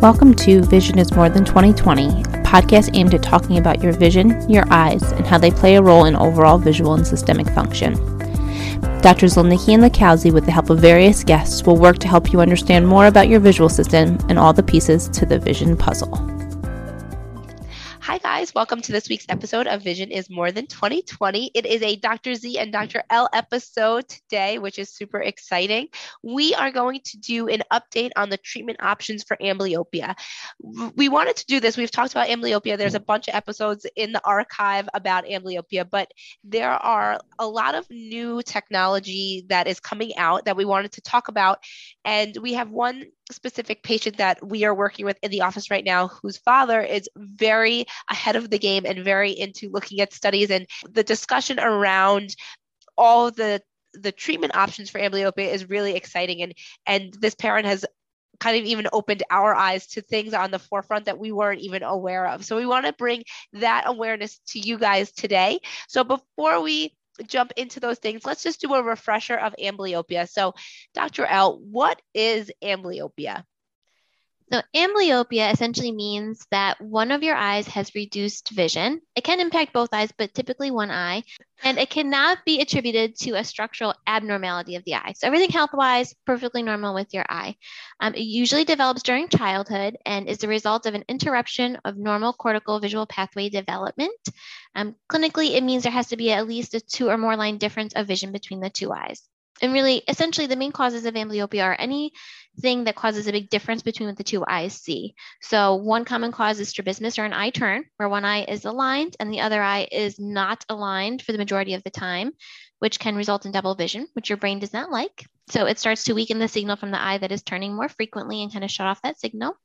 Welcome to Vision is More Than 2020, a podcast aimed at talking about your vision, your eyes, and how they play a role in overall visual and systemic function. Drs. Zolnicki and Lakowski, with the help of various guests, will work to help you understand more about your visual system and all the pieces to the vision puzzle. Hi, guys. Welcome to this week's episode of Vision is More Than 2020. It is a Dr. Z and Dr. L episode today, which is super exciting. We are going to do an update on the treatment options for amblyopia. We wanted to do this. We've talked about amblyopia. There's a bunch of episodes in the archive about amblyopia, but there are a lot of new technology that is coming out that we wanted to talk about. And we have one specific patient that we are working with in the office right now whose father is very ahead of the game and very into looking at studies and the discussion around all the the treatment options for amblyopia is really exciting and and this parent has kind of even opened our eyes to things on the forefront that we weren't even aware of. So we want to bring that awareness to you guys today. So before we jump into those things, let's just do a refresher of amblyopia. So, Dr. L, what is amblyopia? So, amblyopia essentially means that one of your eyes has reduced vision. It can impact both eyes, but typically one eye. And it cannot be attributed to a structural abnormality of the eye. So, everything health wise, perfectly normal with your eye. Um, it usually develops during childhood and is the result of an interruption of normal cortical visual pathway development. Um, clinically, it means there has to be at least a two or more line difference of vision between the two eyes. And really, essentially, the main causes of amblyopia are anything that causes a big difference between what the two eyes see. So, one common cause is strabismus or an eye turn, where one eye is aligned and the other eye is not aligned for the majority of the time, which can result in double vision, which your brain does not like. So, it starts to weaken the signal from the eye that is turning more frequently and kind of shut off that signal.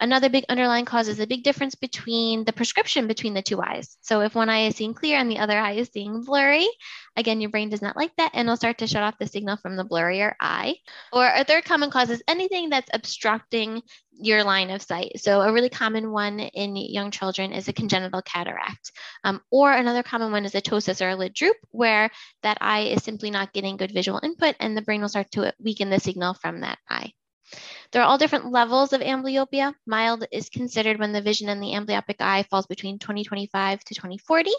Another big underlying cause is a big difference between the prescription between the two eyes. So, if one eye is seeing clear and the other eye is seeing blurry, Again, your brain does not like that and will start to shut off the signal from the blurrier eye. Or a third common cause is anything that's obstructing your line of sight. So, a really common one in young children is a congenital cataract. Um, or another common one is a ptosis or a lid droop, where that eye is simply not getting good visual input and the brain will start to weaken the signal from that eye. There are all different levels of amblyopia. Mild is considered when the vision in the amblyopic eye falls between 2025 to 2040.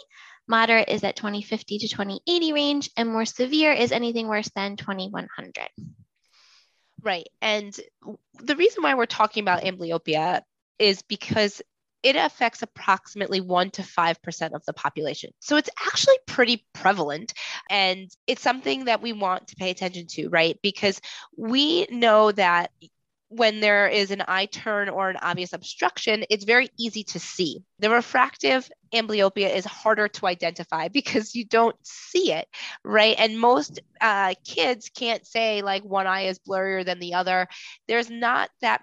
Moderate is at 2050 to 2080 range, and more severe is anything worse than 2100. Right. And the reason why we're talking about amblyopia is because it affects approximately 1 to 5% of the population. So it's actually pretty prevalent. And it's something that we want to pay attention to, right? Because we know that when there is an eye turn or an obvious obstruction, it's very easy to see. The refractive amblyopia is harder to identify because you don't see it, right? And most uh, kids can't say like one eye is blurrier than the other. There's not that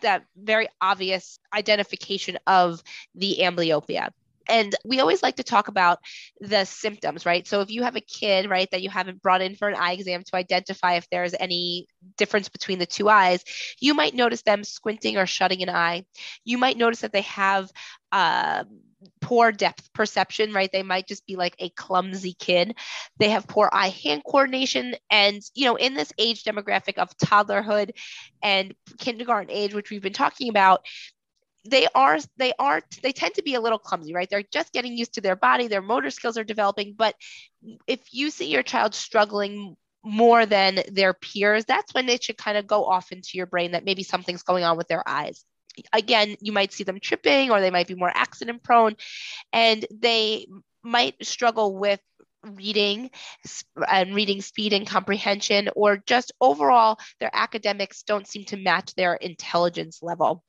that very obvious identification of the amblyopia. And we always like to talk about the symptoms, right? So if you have a kid, right, that you haven't brought in for an eye exam to identify if there's any difference between the two eyes, you might notice them squinting or shutting an eye. You might notice that they have uh, poor depth perception, right? They might just be like a clumsy kid. They have poor eye hand coordination. And, you know, in this age demographic of toddlerhood and kindergarten age, which we've been talking about, they are they are they tend to be a little clumsy right they're just getting used to their body their motor skills are developing but if you see your child struggling more than their peers that's when it should kind of go off into your brain that maybe something's going on with their eyes again you might see them tripping or they might be more accident prone and they might struggle with reading and reading speed and comprehension or just overall their academics don't seem to match their intelligence level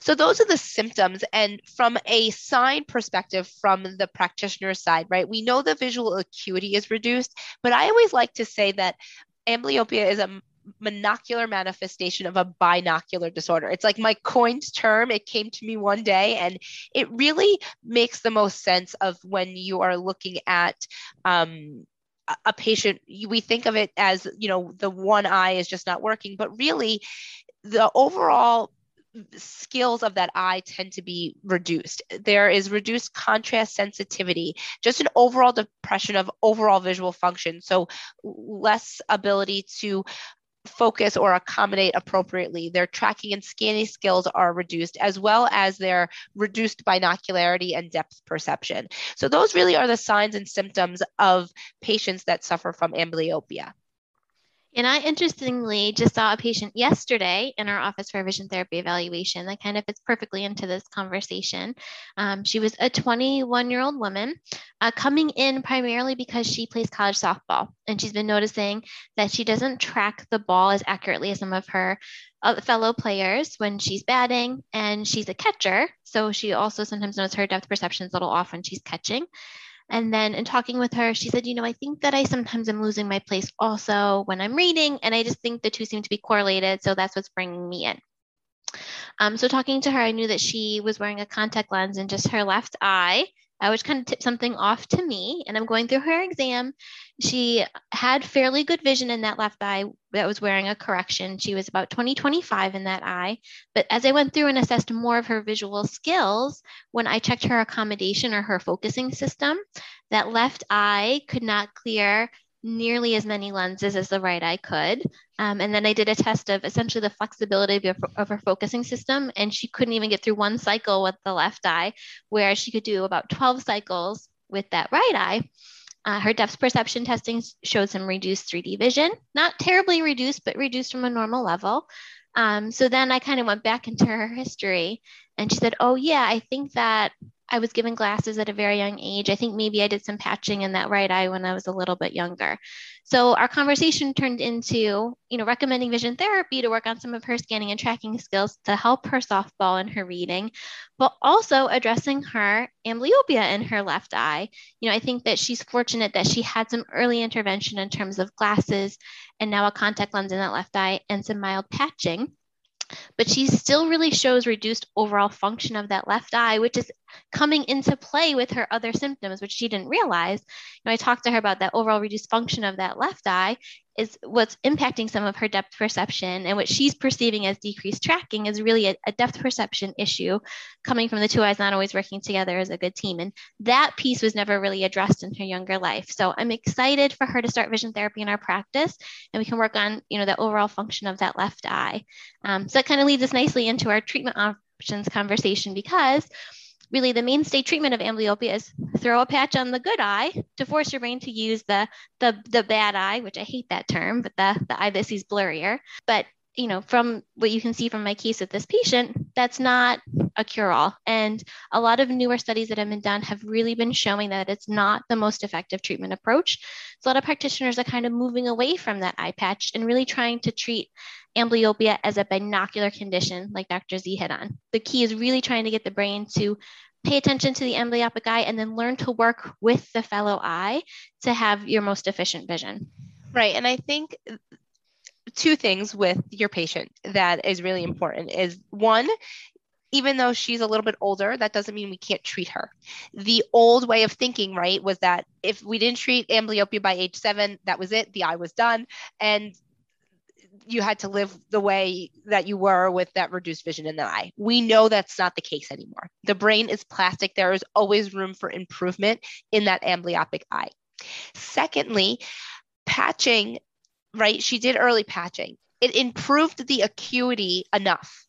so those are the symptoms. And from a sign perspective, from the practitioner side, right, we know the visual acuity is reduced, but I always like to say that amblyopia is a monocular manifestation of a binocular disorder. It's like my coined term. It came to me one day, and it really makes the most sense of when you are looking at um, a patient. We think of it as you know the one eye is just not working, but really the overall skills of that eye tend to be reduced. There is reduced contrast sensitivity, just an overall depression of overall visual function. So, less ability to focus or accommodate appropriately. Their tracking and scanning skills are reduced, as well as their reduced binocularity and depth perception. So, those really are the signs and symptoms of patients that suffer from amblyopia. And I interestingly just saw a patient yesterday in our office for vision therapy evaluation that kind of fits perfectly into this conversation. Um, she was a 21 year old woman uh, coming in primarily because she plays college softball. And she's been noticing that she doesn't track the ball as accurately as some of her uh, fellow players when she's batting. And she's a catcher. So she also sometimes knows her depth perception is a little off when she's catching. And then in talking with her, she said, you know, I think that I sometimes am losing my place also when I'm reading. And I just think the two seem to be correlated. So that's what's bringing me in. Um, so talking to her, I knew that she was wearing a contact lens in just her left eye uh, which kind of tipped something off to me. And I'm going through her exam. She had fairly good vision in that left eye that was wearing a correction. She was about 20 25 in that eye. But as I went through and assessed more of her visual skills, when I checked her accommodation or her focusing system, that left eye could not clear nearly as many lenses as the right eye could. Um, and then I did a test of essentially the flexibility of, of, her focusing system, and she couldn't even get through one cycle with the left eye, whereas she could do about 12 cycles with that right eye. Uh, her depth perception testing showed some reduced 3D vision, not terribly reduced, but reduced from a normal level. Um, so then I kind of went back into her history and she said, Oh, yeah, I think that I was given glasses at a very young age. I think maybe I did some patching in that right eye when I was a little bit younger. So our conversation turned into, you know, recommending vision therapy to work on some of her scanning and tracking skills to help her softball and her reading, but also addressing her amblyopia in her left eye. You know, I think that she's fortunate that she had some early intervention in terms of glasses and now a contact lens in that left eye and some mild patching but she still really shows reduced overall function of that left eye, which is coming into play with her other symptoms, which she didn't realize. You know, I talked to her about that overall reduced function of that left eye is what's impacting some of her depth perception and what she's perceiving as decreased tracking is really a, a, depth perception issue coming from the two eyes not always working together as a good team. And that piece was never really addressed in her younger life. So i'm excited for her to start vision therapy in our practice and we can work on you know the overall function of that left eye. Um, so that kind of leads us nicely into our treatment options conversation because really the mainstay treatment of amblyopia is throw a patch on the good eye to force your brain to use the the, the bad eye, which I hate that term, but the, the eye that sees blurrier. But you know, from what you can see from my case with this patient, that's not a cure all. And a lot of newer studies that have been done have really been showing that it's not the most effective treatment approach. So a lot of practitioners are kind of moving away from that eye patch and really trying to treat amblyopia as a binocular condition, like Dr. Z hit on. The key is really trying to get the brain to pay attention to the amblyopic eye and then learn to work with the fellow eye to have your most efficient vision. Right. And I think two things with your patient that is really mm-hmm. important is one, even though she's a little bit older, that doesn't mean we can't treat her. The old way of thinking, right, was that if we didn't treat amblyopia by age seven, that was it, the eye was done. And you had to live the way that you were with that reduced vision in the eye. We know that's not the case anymore. The brain is plastic. There is always room for improvement in that amblyopic eye. Secondly, patching, right? She did early patching. It improved the acuity enough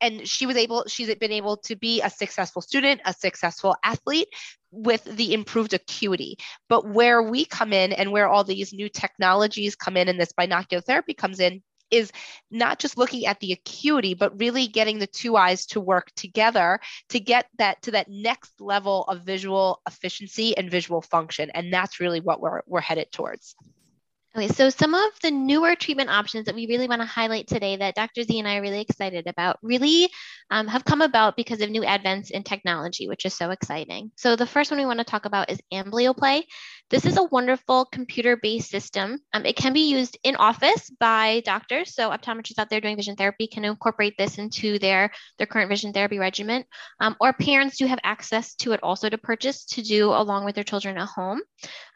and she was able she's been able to be a successful student a successful athlete with the improved acuity but where we come in and where all these new technologies come in and this binocular therapy comes in is not just looking at the acuity but really getting the two eyes to work together to get that to that next level of visual efficiency and visual function and that's really what we're we're headed towards Okay, so some of the newer treatment options that we really want to highlight today that Dr. Z and I are really excited about really um, have come about because of new advents in technology, which is so exciting. So the first one we want to talk about is AmblyoPlay. This is a wonderful computer-based system. Um, it can be used in office by doctors. So optometrists out there doing vision therapy can incorporate this into their, their current vision therapy regimen. Um, or parents do have access to it also to purchase to do along with their children at home.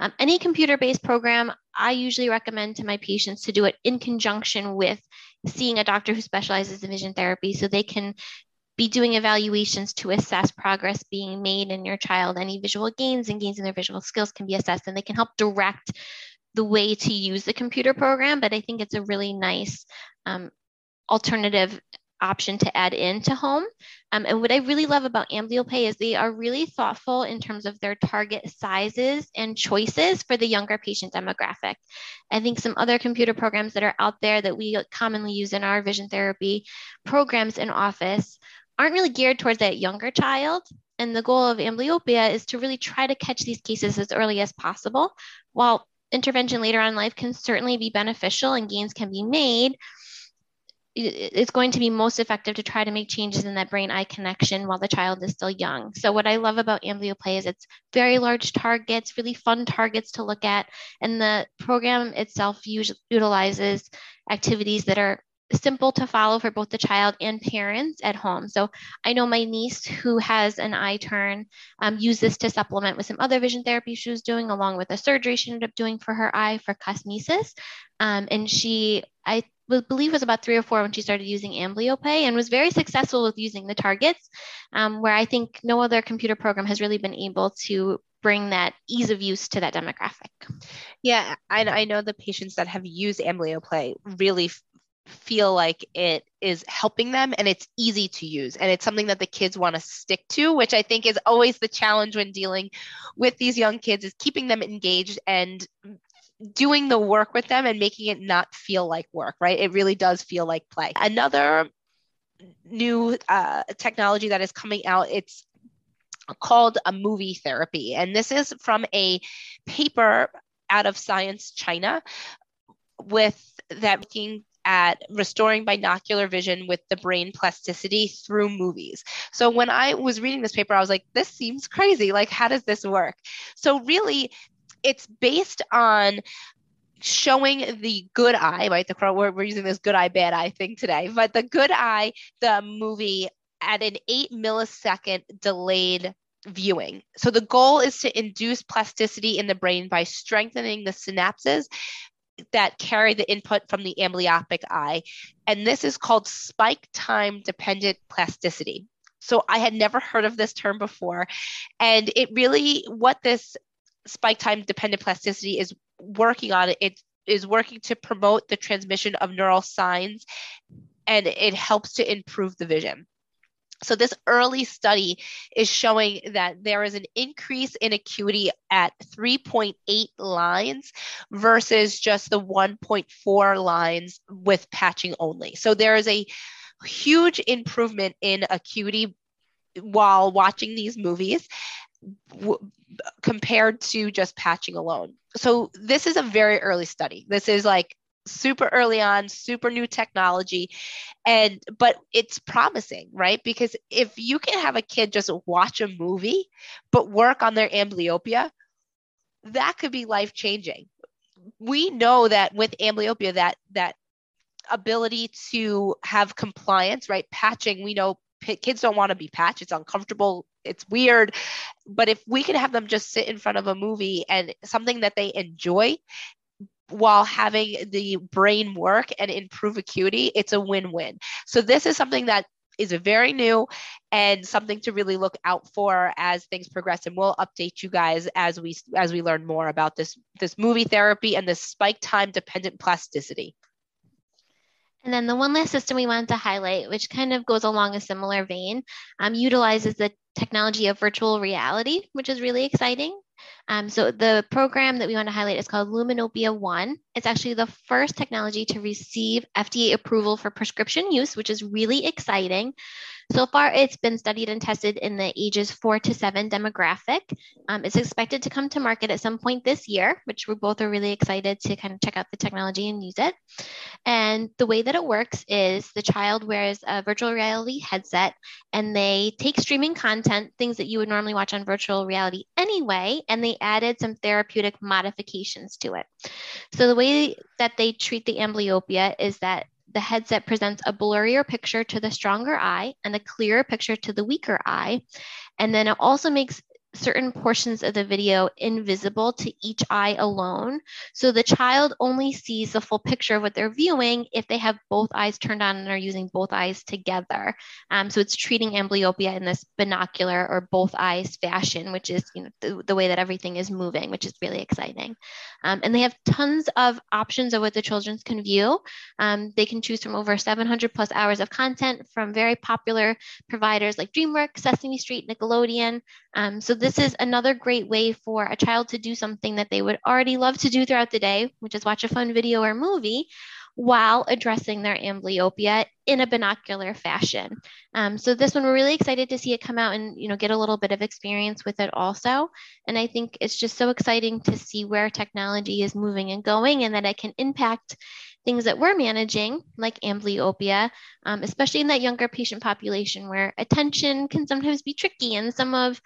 Um, any computer-based program, I usually recommend to my patients to do it in conjunction with seeing a doctor who specializes in vision therapy so they can be doing evaluations to assess progress being made in your child. Any visual gains and gains in their visual skills can be assessed, and they can help direct the way to use the computer program, but I think it's a really nice um, alternative option to add into home. Um, and what I really love about AmblyoPlay is they are really thoughtful in terms of their target sizes and choices for the younger patient demographic. I think some other computer programs that are out there that we commonly use in our vision therapy programs in office aren't really geared towards that younger child. And the goal of amblyopia is to really try to catch these cases as early as possible. While intervention later on in life can certainly be beneficial and gains can be made, it's going to be most effective to try to make changes in that brain eye connection while the child is still young. So, what I love about AmblyoPlay is it's very large targets, really fun targets to look at. And the program itself utilizes activities that are simple to follow for both the child and parents at home. So I know my niece who has an eye turn um, used this to supplement with some other vision therapy she was doing, along with a surgery she ended up doing for her eye for cosmesis. Um, and she, I believe was about three or four when she started using AmblyoPlay and was very successful with using the targets, um, where I think no other computer program has really been able to bring that ease of use to that demographic. Yeah, I, I know the patients that have used AmblyoPlay really f- feel like it is helping them and it's easy to use and it's something that the kids want to stick to which i think is always the challenge when dealing with these young kids is keeping them engaged and doing the work with them and making it not feel like work, right? It really does feel like play. Another new uh, technology that is coming out, it's called a movie therapy. And this is from a paper out of Science China with that looking at restoring binocular vision with the brain plasticity through movies. So when I was reading this paper, I was like, this seems crazy. Like, how does this work? So, really, it's based on showing the good eye, right? The we're, we're using this good eye, bad eye thing today, but the good eye, the movie at an eight millisecond delayed viewing. So the goal is to induce plasticity in the brain by strengthening the synapses that carry the input from the amblyopic eye. And this is called spike time dependent plasticity. So I had never heard of this term before. And it really, what this spike time dependent plasticity is working on it. It is working to promote the transmission of neural signs and it helps to improve the vision. So, this early study is showing that there is an increase in acuity at 3.8 lines versus just the 1.4 lines with patching only. So, there is a huge improvement in acuity while watching these movies w- compared to just patching alone. So this is a very early study. This is like super early on, super new technology and but it's promising, right? Because if you can have a kid just watch a movie but work on their amblyopia, that could be life changing. We know that with amblyopia that that ability to have compliance, right? Patching, we know kids don't want to be patched. It's uncomfortable. It's weird. But if we can have them just sit in front of a movie and something that they enjoy while having the brain work and improve acuity, it's a win win. So, this is something that is very new and something to really look out for as things progress and we'll update you guys as we as we learn more about this this movie therapy and this spike time dependent plasticity and then the one last system we wanted to highlight, which kind of goes along a similar vein, um, utilizes the technology of virtual reality, which is really exciting. Um, so the program that we want to highlight is called Luminopia One. It's actually the first technology to receive FDA approval for prescription use, which is really exciting. So far, it's been studied and tested in the ages four to seven demographic. Um, it's expected to come to market at some point this year, which we both are really excited to kind of check out the technology and use it. And the way that it works is the child wears a virtual reality headset and they take streaming content, things that you would normally watch on virtual reality anyway, and they added some therapeutic modifications to it. So the way that they treat the amblyopia is that the headset presents a blurrier picture to the stronger eye and a clearer picture to the weaker eye. And then it also makes certain portions of the video invisible to each eye alone. So the child only sees the full picture of what they're viewing if they have both eyes turned on and are using both eyes together. Um, so it's treating amblyopia in this binocular or both eyes fashion, which is you know the, the way that everything is moving, which is really exciting. Um, and they have tons of options of what the children can view. Um, they can choose from over 700 plus hours of content from very popular providers like DreamWorks, Sesame Street, Nickelodeon. Um, so this is another great way for a child to do something that they would already love to do throughout the day, which is watch a fun video or movie, while addressing their amblyopia in a binocular fashion. Um, so this one, we're really excited to see it come out and you know get a little bit of experience with it also. And I think it's just so exciting to see where technology is moving and going, and that it can impact things that we're managing, like amblyopia, um, especially in that younger patient population where attention can sometimes be tricky, and some of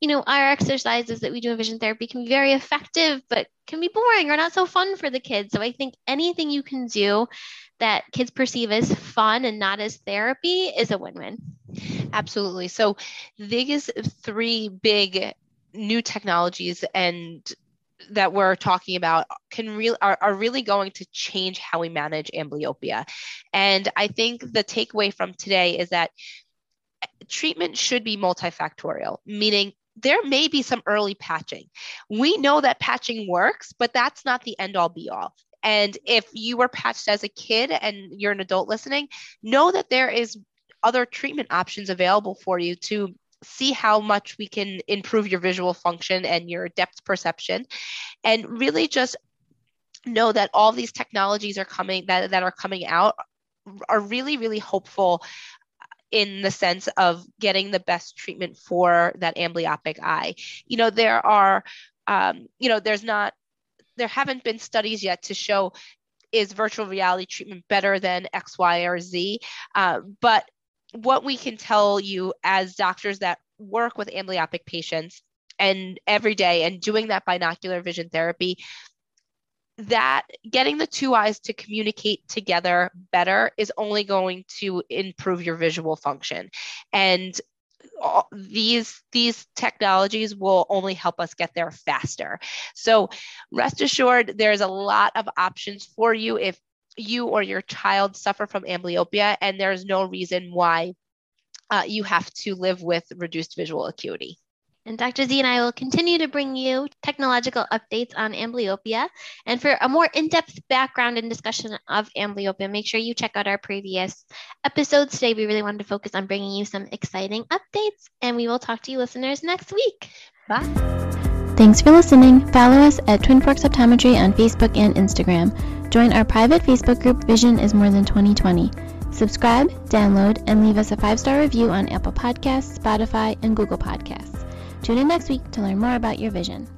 you know, our exercises that we do in vision therapy can be very effective, but can be boring or not so fun for the kids. So I think anything you can do that kids perceive as fun and not as therapy is a win-win. Absolutely. So these three big new technologies and that we're talking about can really are, are really going to change how we manage amblyopia. And I think the takeaway from today is that treatment should be multifactorial, meaning there may be some early patching. We know that patching works, but that's not the end all be all. And if you were patched as a kid and you're an adult listening, know that there is other treatment options available for you to see how much we can improve your visual function and your depth perception and really just know that all these technologies are coming that, that are coming out are really really hopeful in the sense of getting the best treatment for that amblyopic eye. You know, there are, um, you know, there's not, there haven't been studies yet to show is virtual reality treatment better than X, Y, or Z. Uh, but what we can tell you as doctors that work with amblyopic patients and every day and doing that binocular vision therapy that getting the two eyes to communicate together better is only going to improve your visual function. And these these technologies will only help us get there faster. So rest assured there's a lot of options for you if you or your child suffer from amblyopia and there's no reason why uh, you have to live with reduced visual acuity and Dr. Z and I will continue to bring you technological updates on amblyopia. And for a more in depth background and discussion of amblyopia, make sure you check out our previous episodes. Today, we really wanted to focus on bringing you some exciting updates. And we will talk to you listeners next week. Bye. Thanks for listening. Follow us at Twin Forks Optometry on Facebook and Instagram. Join our private Facebook group, Vision is More Than 2020. Subscribe, download, and leave us a five star review on Apple Podcasts, Spotify, and Google Podcasts. Tune in next week to learn more about your vision.